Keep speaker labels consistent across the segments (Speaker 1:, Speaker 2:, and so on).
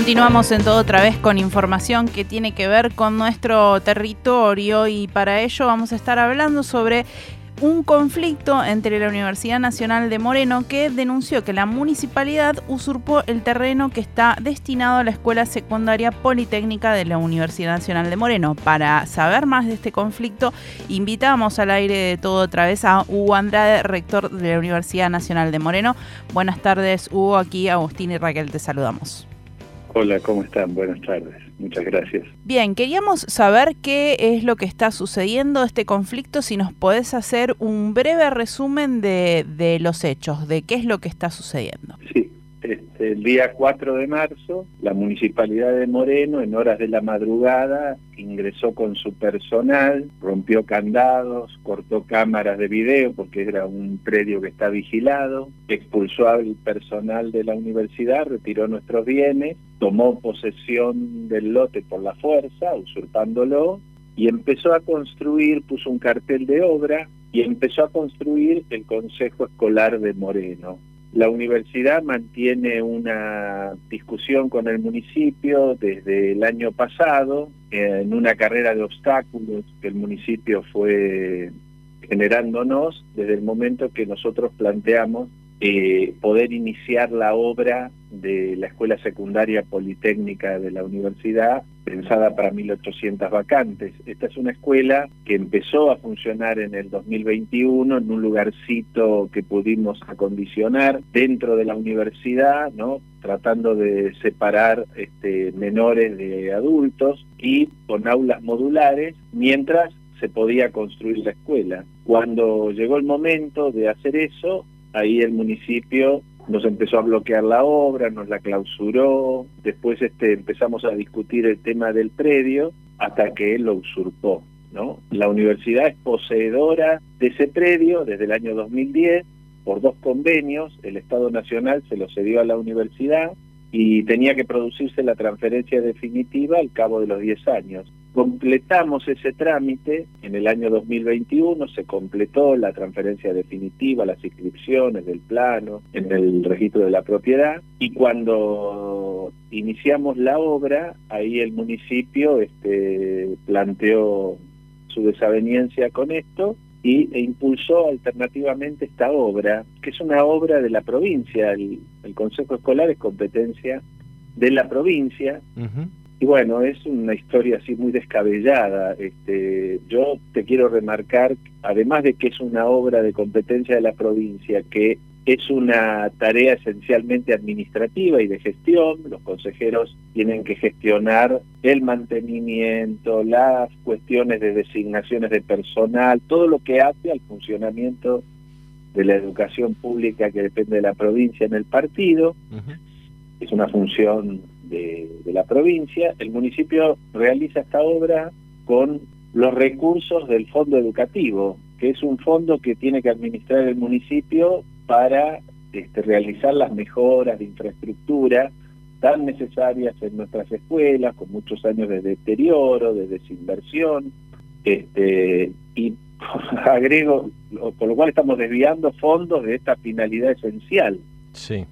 Speaker 1: Continuamos en todo otra vez con información que tiene que ver con nuestro territorio y para ello vamos a estar hablando sobre un conflicto entre la Universidad Nacional de Moreno que denunció que la municipalidad usurpó el terreno que está destinado a la Escuela Secundaria Politécnica de la Universidad Nacional de Moreno. Para saber más de este conflicto, invitamos al aire de todo otra vez a Hugo Andrade, rector de la Universidad Nacional de Moreno. Buenas tardes, Hugo. Aquí Agustín y Raquel te saludamos.
Speaker 2: Hola, ¿cómo están? Buenas tardes. Muchas gracias.
Speaker 1: Bien, queríamos saber qué es lo que está sucediendo este conflicto, si nos podés hacer un breve resumen de, de los hechos, de qué es lo que está sucediendo.
Speaker 2: Sí, este, el día 4 de marzo, la Municipalidad de Moreno, en horas de la madrugada, ingresó con su personal, rompió candados, cortó cámaras de video porque era un predio que está vigilado, expulsó al personal de la universidad, retiró nuestros bienes, tomó posesión del lote por la fuerza, usurpándolo, y empezó a construir, puso un cartel de obra, y empezó a construir el Consejo Escolar de Moreno la universidad mantiene una discusión con el municipio desde el año pasado en una carrera de obstáculos que el municipio fue generándonos desde el momento que nosotros planteamos eh, poder iniciar la obra de la Escuela Secundaria Politécnica de la Universidad, pensada para 1.800 vacantes. Esta es una escuela que empezó a funcionar en el 2021 en un lugarcito que pudimos acondicionar dentro de la universidad, ¿no? tratando de separar este, menores de adultos y con aulas modulares, mientras se podía construir la escuela. Cuando llegó el momento de hacer eso, ahí el municipio nos empezó a bloquear la obra, nos la clausuró, después este, empezamos a discutir el tema del predio hasta que él lo usurpó. ¿no? La universidad es poseedora de ese predio desde el año 2010 por dos convenios, el Estado Nacional se lo cedió a la universidad y tenía que producirse la transferencia definitiva al cabo de los 10 años. Completamos ese trámite en el año 2021, se completó la transferencia definitiva, las inscripciones del plano en el registro de la propiedad y cuando iniciamos la obra, ahí el municipio este, planteó su desaveniencia con esto y, e impulsó alternativamente esta obra, que es una obra de la provincia, el, Consejo Escolar es competencia de la provincia, y bueno, es una historia así muy descabellada. Este, yo te quiero remarcar, además de que es una obra de competencia de la provincia, que es una tarea esencialmente administrativa y de gestión. Los consejeros tienen que gestionar el mantenimiento, las cuestiones de designaciones de personal, todo lo que hace al funcionamiento de la educación pública que depende de la provincia en el partido. Es una función de, la provincia. El municipio realiza esta obra con los recursos del fondo educativo, que es un fondo que tiene que administrar el municipio para este, realizar las mejoras de infraestructura tan necesarias en nuestras escuelas, con muchos años de deterioro, de desinversión, este, y agrego, por lo cual estamos desviando fondos de esta finalidad esencial.
Speaker 3: Sí.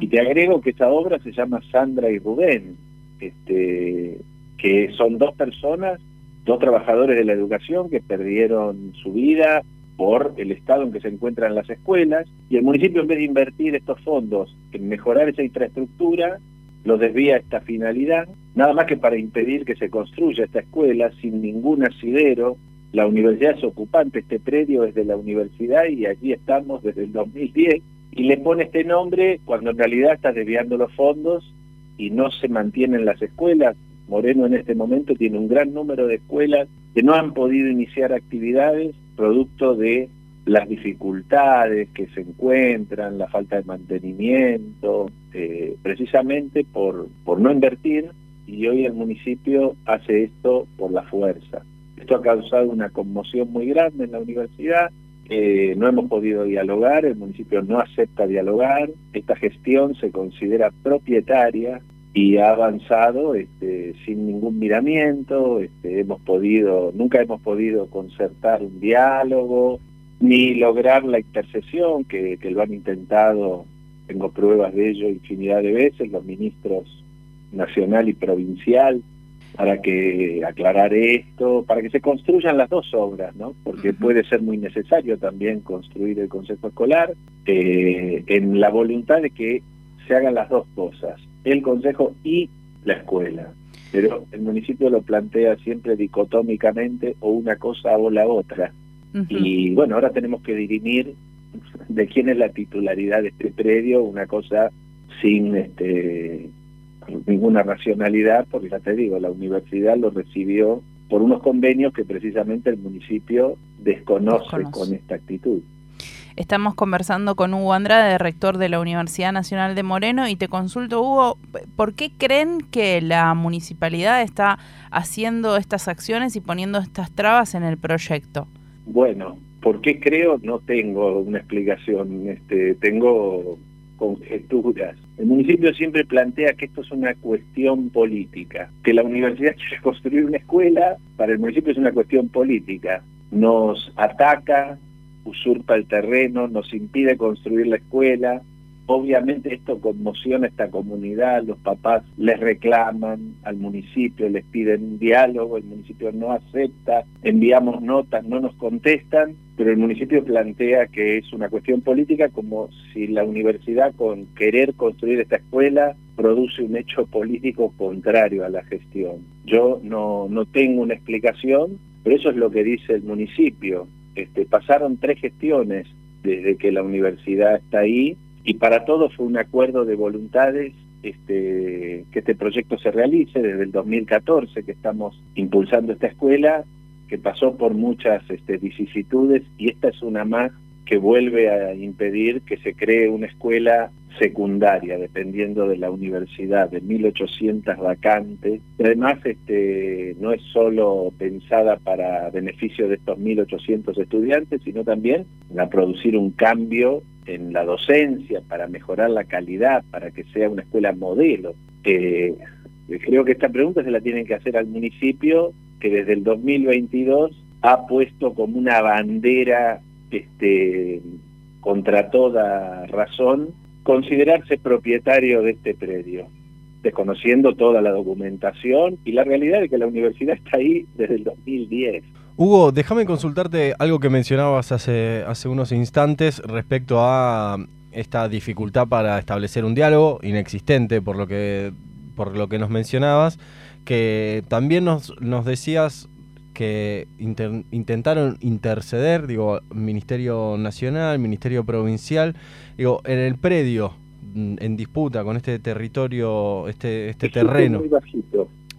Speaker 2: Y te agrego que esa obra se llama Sandra y Rubén, este, que son dos personas, dos trabajadores de la educación que perdieron su vida por el estado en que se encuentran las escuelas, y el municipio en vez de invertir estos fondos en mejorar esa infraestructura, lo desvía a esta finalidad, nada más que para impedir que se construya esta escuela sin ningún asidero. La universidad es ocupante, este predio es de la universidad y allí estamos desde el 2010, y le pone este nombre cuando en realidad está desviando los fondos y no se mantienen las escuelas. Moreno en este momento tiene un gran número de escuelas que no han podido iniciar actividades producto de las dificultades que se encuentran, la falta de mantenimiento, eh, precisamente por, por no invertir y hoy el municipio hace esto por la fuerza. Esto ha causado una conmoción muy grande en la universidad, eh, no hemos podido dialogar, el municipio no acepta dialogar, esta gestión se considera propietaria y ha avanzado este, sin ningún miramiento, este, hemos podido, nunca hemos podido concertar un diálogo, ni lograr la intercesión, que, que lo han intentado, tengo pruebas de ello infinidad de veces, los ministros nacional y provincial para que aclarar esto, para que se construyan las dos obras, ¿no? Porque puede ser muy necesario también construir el Consejo Escolar eh, en la voluntad de que se hagan las dos cosas, el Consejo y la escuela. Pero el municipio lo plantea siempre dicotómicamente o una cosa o la otra. Y bueno, ahora tenemos que dirimir de quién es la titularidad de este predio, una cosa sin este ninguna racionalidad, porque ya te digo, la universidad lo recibió por unos convenios que precisamente el municipio desconoce, con esta actitud.
Speaker 1: Estamos conversando con Hugo Andrade, rector de la Universidad Nacional de Moreno, y te consulto, Hugo, ¿por qué creen que la municipalidad está haciendo estas acciones y poniendo estas trabas en el proyecto?
Speaker 2: Bueno, ¿por qué creo? No tengo una explicación, este, tengo conjeturas. El municipio siempre plantea que esto es una cuestión política, que la universidad quiere construir una escuela, para el municipio es una cuestión política. Nos ataca, usurpa el terreno, nos impide construir la escuela, Obviamente esto conmociona a esta comunidad, los papás les reclaman al municipio, les piden un diálogo, el municipio no acepta, enviamos notas, no nos contestan, pero el municipio plantea que es una cuestión política como si la universidad con querer construir esta escuela produce un hecho político contrario a la gestión. Yo no, no tengo una explicación, pero eso es lo que dice el municipio. Este, pasaron tres gestiones desde que la universidad está ahí y para todos fue un acuerdo de voluntades este, que este proyecto se realice desde el 2014 que estamos impulsando esta escuela que pasó por muchas este, vicisitudes y esta es una más que vuelve a impedir que se cree una escuela secundaria, dependiendo de la universidad, de 1.800 vacantes. Además, este, no es solo pensada para beneficio de estos 1.800 estudiantes, sino también para producir un cambio en la docencia, para mejorar la calidad, para que sea una escuela modelo. Eh, creo que esta pregunta se la tienen que hacer al municipio, que desde el 2022 ha puesto como una bandera este, contra toda razón considerarse propietario de este predio, desconociendo toda la documentación y la realidad de que la universidad está ahí desde el 2010.
Speaker 3: Hugo, déjame consultarte algo que mencionabas hace, hace unos instantes respecto a esta dificultad para establecer un diálogo inexistente por lo que, por lo que nos mencionabas, que también nos, nos decías que intentaron interceder, digo, Ministerio Nacional, Ministerio Provincial, digo, en el predio mm, en disputa con este territorio, este, este terreno.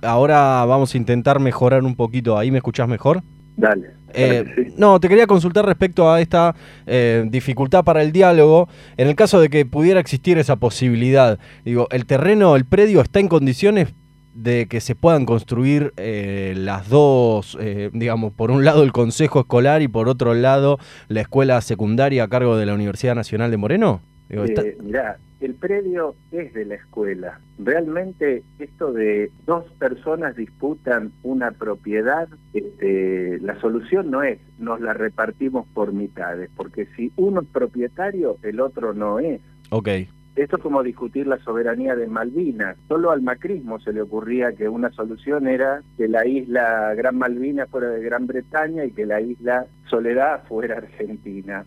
Speaker 3: Ahora vamos a intentar mejorar un poquito. ¿Ahí me escuchás mejor?
Speaker 2: Dale.
Speaker 3: Eh, no, te quería consultar respecto a esta eh, dificultad para el diálogo. En el caso de que pudiera existir esa posibilidad, digo, ¿el terreno, el predio está en condiciones de que se puedan construir eh, las dos, eh, digamos, por un lado el Consejo Escolar y por otro lado la escuela secundaria a cargo de la Universidad Nacional de Moreno?
Speaker 2: Eh, mirá, el predio es de la escuela. Realmente esto de dos personas disputan una propiedad, este, la solución no es nos la repartimos por mitades, porque si uno es propietario, el otro no es.
Speaker 3: Ok.
Speaker 2: Esto es como discutir la soberanía de Malvinas. Solo al macrismo se le ocurría que una solución era que la isla Gran Malvinas fuera de Gran Bretaña y que la isla Soledad fuera Argentina.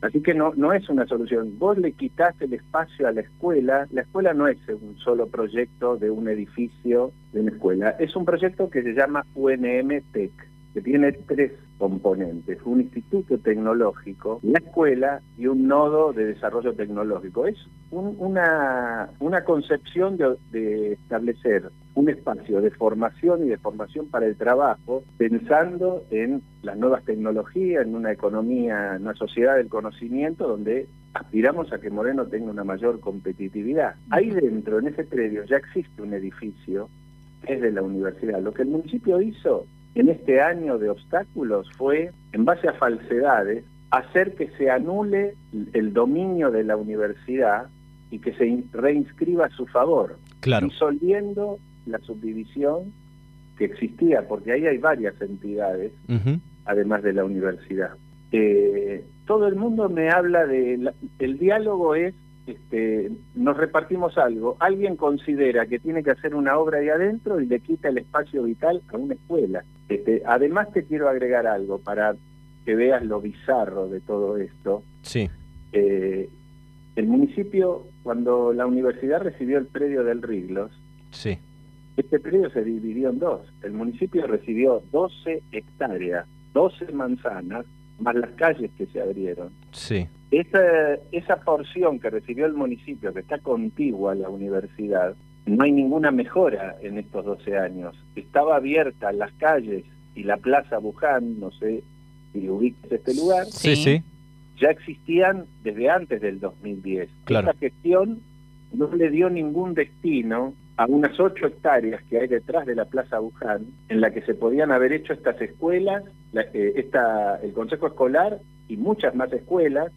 Speaker 2: Así que no, no es una solución. Vos le quitas el espacio a la escuela. La escuela no es un solo proyecto de un edificio de una escuela. Es un proyecto que se llama UNM TEC, que tiene tres componentes, un instituto tecnológico, la escuela y un nodo de desarrollo tecnológico. Es una, una concepción de, de, establecer un espacio de formación y de formación para el trabajo, pensando en las nuevas tecnologías, en una economía, en una sociedad del conocimiento donde aspiramos a que Moreno tenga una mayor competitividad. Ahí dentro, en ese predio, ya existe un edificio que es de la universidad. Lo que el municipio hizo en este año de obstáculos fue, en base a falsedades, hacer que se anule el dominio de la universidad y que se reinscriba a su favor,
Speaker 3: claro.
Speaker 2: disolviendo la subdivisión que existía, porque ahí hay varias entidades, además de la universidad. Eh, todo el mundo me habla de... el diálogo es este, nos repartimos algo. Alguien considera que tiene que hacer una obra ahí adentro y le quita el espacio vital a una escuela. Este, además te quiero agregar algo para que veas lo bizarro de todo esto.
Speaker 3: Sí.
Speaker 2: Eh, el municipio, cuando la universidad recibió el predio del Riglos,
Speaker 3: sí.
Speaker 2: este predio se dividió en dos. El municipio recibió 12 hectáreas, 12 manzanas, más las calles que se abrieron.
Speaker 3: Sí.
Speaker 2: Esa, esa porción que recibió el municipio, que está contigua a la universidad, no hay ninguna mejora en estos 12 años. Estaba abierta las calles y la Plaza Buján, no sé si ubiques este lugar.
Speaker 3: Sí, sí.
Speaker 2: Ya existían desde antes del 2010.
Speaker 3: Claro.
Speaker 2: Esta gestión no le dio ningún destino a unas 8 hectáreas que hay detrás de la Plaza Buján, en la que se podían haber hecho estas escuelas, la, eh, esta, el Consejo Escolar y muchas más escuelas,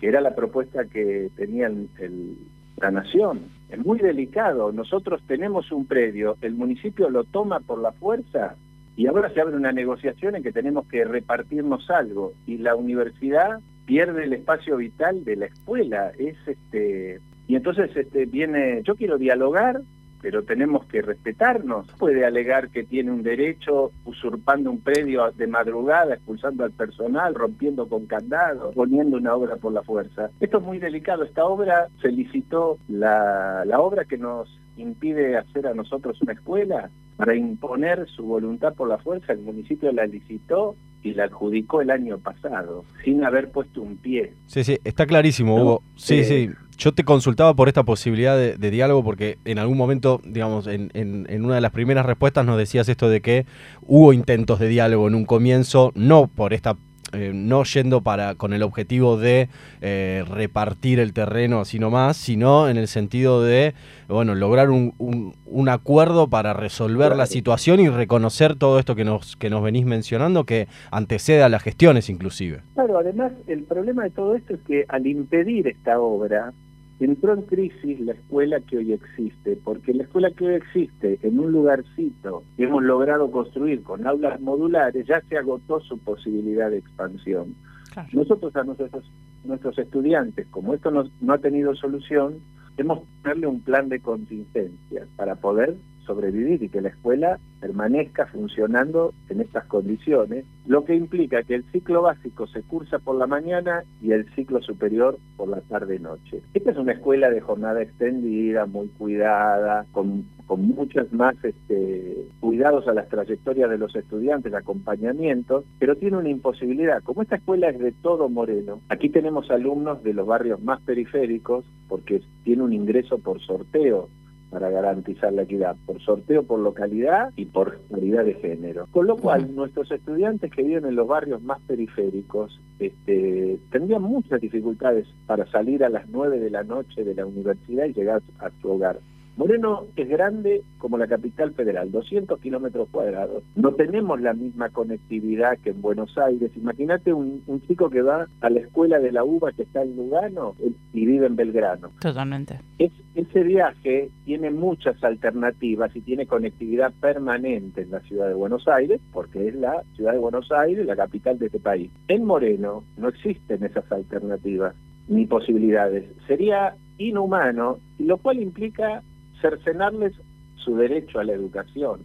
Speaker 2: que era la propuesta que tenía el, el, la Nación. Es muy delicado. Nosotros tenemos un predio, el municipio lo toma por la fuerza y ahora se abre una negociación en que tenemos que repartirnos algo y la universidad pierde el espacio vital de la escuela. Es este y entonces este viene, yo quiero dialogar, pero tenemos que respetarnos. Puede alegar que tiene un derecho usurpando un predio de madrugada, expulsando al personal, rompiendo con candados, poniendo una obra por la fuerza. Esto es muy delicado. Esta obra se licitó, la, la obra que nos impide hacer a nosotros una escuela, para imponer su voluntad por la fuerza, el municipio la licitó y la adjudicó el año pasado, sin haber puesto un pie.
Speaker 3: Sí, sí, está clarísimo, ¿No? Hugo. Sí, eh, sí. Yo te consultaba por esta posibilidad de, de diálogo porque en algún momento, digamos, en, en, en, una de las primeras respuestas nos decías esto de que hubo intentos de diálogo en un comienzo, no por esta eh, no yendo para con el objetivo de eh, repartir el terreno así nomás, sino en el sentido de bueno lograr un, un, un acuerdo para resolver claro. la situación y reconocer todo esto que nos que nos venís mencionando que antecede a las gestiones inclusive.
Speaker 2: Claro, además el problema de todo esto es que al impedir esta obra entró en crisis la escuela que hoy existe, porque la escuela que hoy existe en un lugarcito que hemos logrado construir con aulas modulares ya se agotó su posibilidad de expansión. Claro. Nosotros a nuestros, nuestros estudiantes, como esto no, no ha tenido solución, hemos darle un plan de contingencia para poder sobrevivir y que la escuela permanezca funcionando en estas condiciones, lo que implica que el ciclo básico se cursa por la mañana y el ciclo superior por la tarde-noche. Esta es una escuela de jornada extendida, muy cuidada, con, con muchos más este, cuidados a las trayectorias de los estudiantes, acompañamiento, pero tiene una imposibilidad. Como esta escuela es de todo Moreno, aquí tenemos alumnos de los barrios más periféricos, porque tiene un ingreso por sorteo para garantizar la equidad, por sorteo por localidad y por paridad de género. Con lo cual, uh -huh. nuestros estudiantes que viven en los barrios más periféricos este, tendrían muchas dificultades para salir a las 9 de la noche de la universidad y llegar a su hogar. Moreno es grande como la capital federal, 200 kilómetros cuadrados. No tenemos la misma conectividad que en Buenos Aires. Imagínate un, un, chico que va a la escuela de la UBA que está en Lugano y vive en Belgrano.
Speaker 1: Totalmente.
Speaker 2: Es, ese viaje tiene muchas alternativas y tiene conectividad permanente en la ciudad de Buenos Aires, porque es la ciudad de Buenos Aires, la capital de este país. En Moreno no existen esas alternativas ni posibilidades. Sería inhumano, lo cual implica cercenarles su derecho a la educación.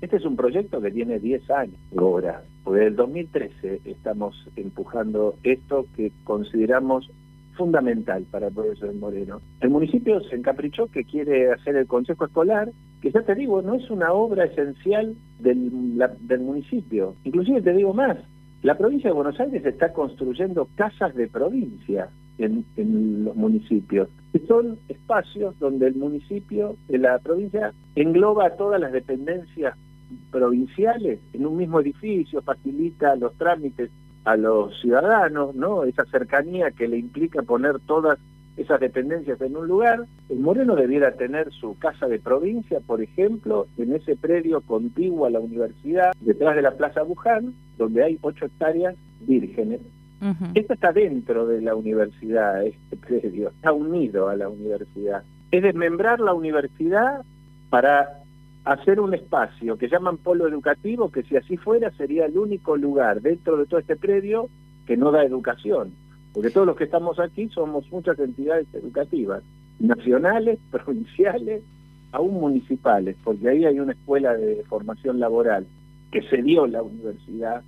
Speaker 2: Este es un proyecto que tiene 10 años ahora. Desde el 2013 estamos empujando esto que consideramos fundamental para el progreso de Moreno. El municipio se encaprichó que quiere hacer el consejo escolar, que ya te digo, no es una obra esencial del, del municipio. Inclusive te digo más, la provincia de Buenos Aires está construyendo casas de provincia en, los municipios, que son espacios donde el municipio de la provincia engloba todas las dependencias provinciales en un mismo edificio, facilita los trámites a los ciudadanos, ¿no? Esa cercanía que le implica poner todas esas dependencias en un lugar. El Moreno debiera tener su casa de provincia, por ejemplo, en ese predio contiguo a la universidad, detrás de la Plaza Buján, donde hay ocho hectáreas vírgenes. Esto está dentro de la universidad, este predio, está unido a la universidad. Es desmembrar la universidad para hacer un espacio que llaman polo educativo, que si así fuera sería el único lugar dentro de todo este predio que no da educación. porque todos los que estamos aquí somos muchas entidades educativas, nacionales, provinciales, aún municipales, porque ahí hay una escuela de formación laboral que se dio la universidad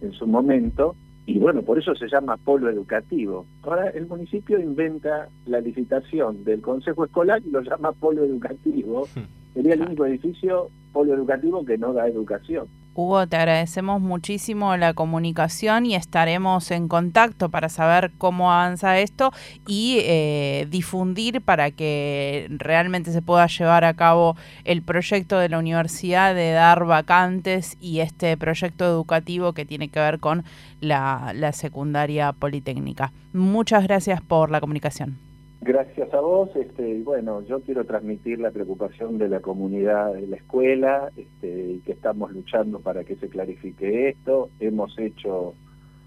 Speaker 2: en su momento, y bueno, por eso se llama polo educativo. Ahora el municipio inventa la licitación del consejo escolar y lo llama polo educativo. Sería el único edificio polo educativo que no da educación.
Speaker 1: Hugo, te agradecemos muchísimo la comunicación y estaremos en contacto para saber cómo avanza esto y eh, difundir para que realmente se pueda llevar a cabo el proyecto de la universidad de dar vacantes y este proyecto educativo que tiene que ver con la, la secundaria politécnica. Muchas gracias por la comunicación.
Speaker 2: Gracias a vos, este, bueno, yo quiero transmitir la preocupación de la comunidad de la escuela, este, y que estamos luchando para que se clarifique esto. Hemos hecho,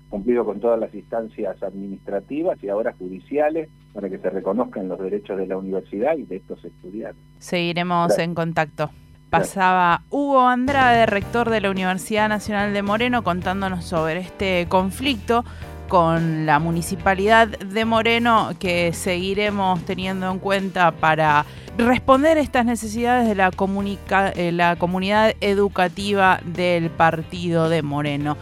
Speaker 2: cumplido con todas las instancias administrativas y ahora judiciales para que se reconozcan los derechos de la universidad y de estos estudiantes.
Speaker 1: Seguiremos en contacto. Pasaba Hugo Andrade, rector de la Universidad Nacional de Moreno, contándonos sobre este conflicto con la municipalidad de Moreno que seguiremos teniendo en cuenta para responder estas necesidades de la, eh, la comunidad educativa del partido de Moreno.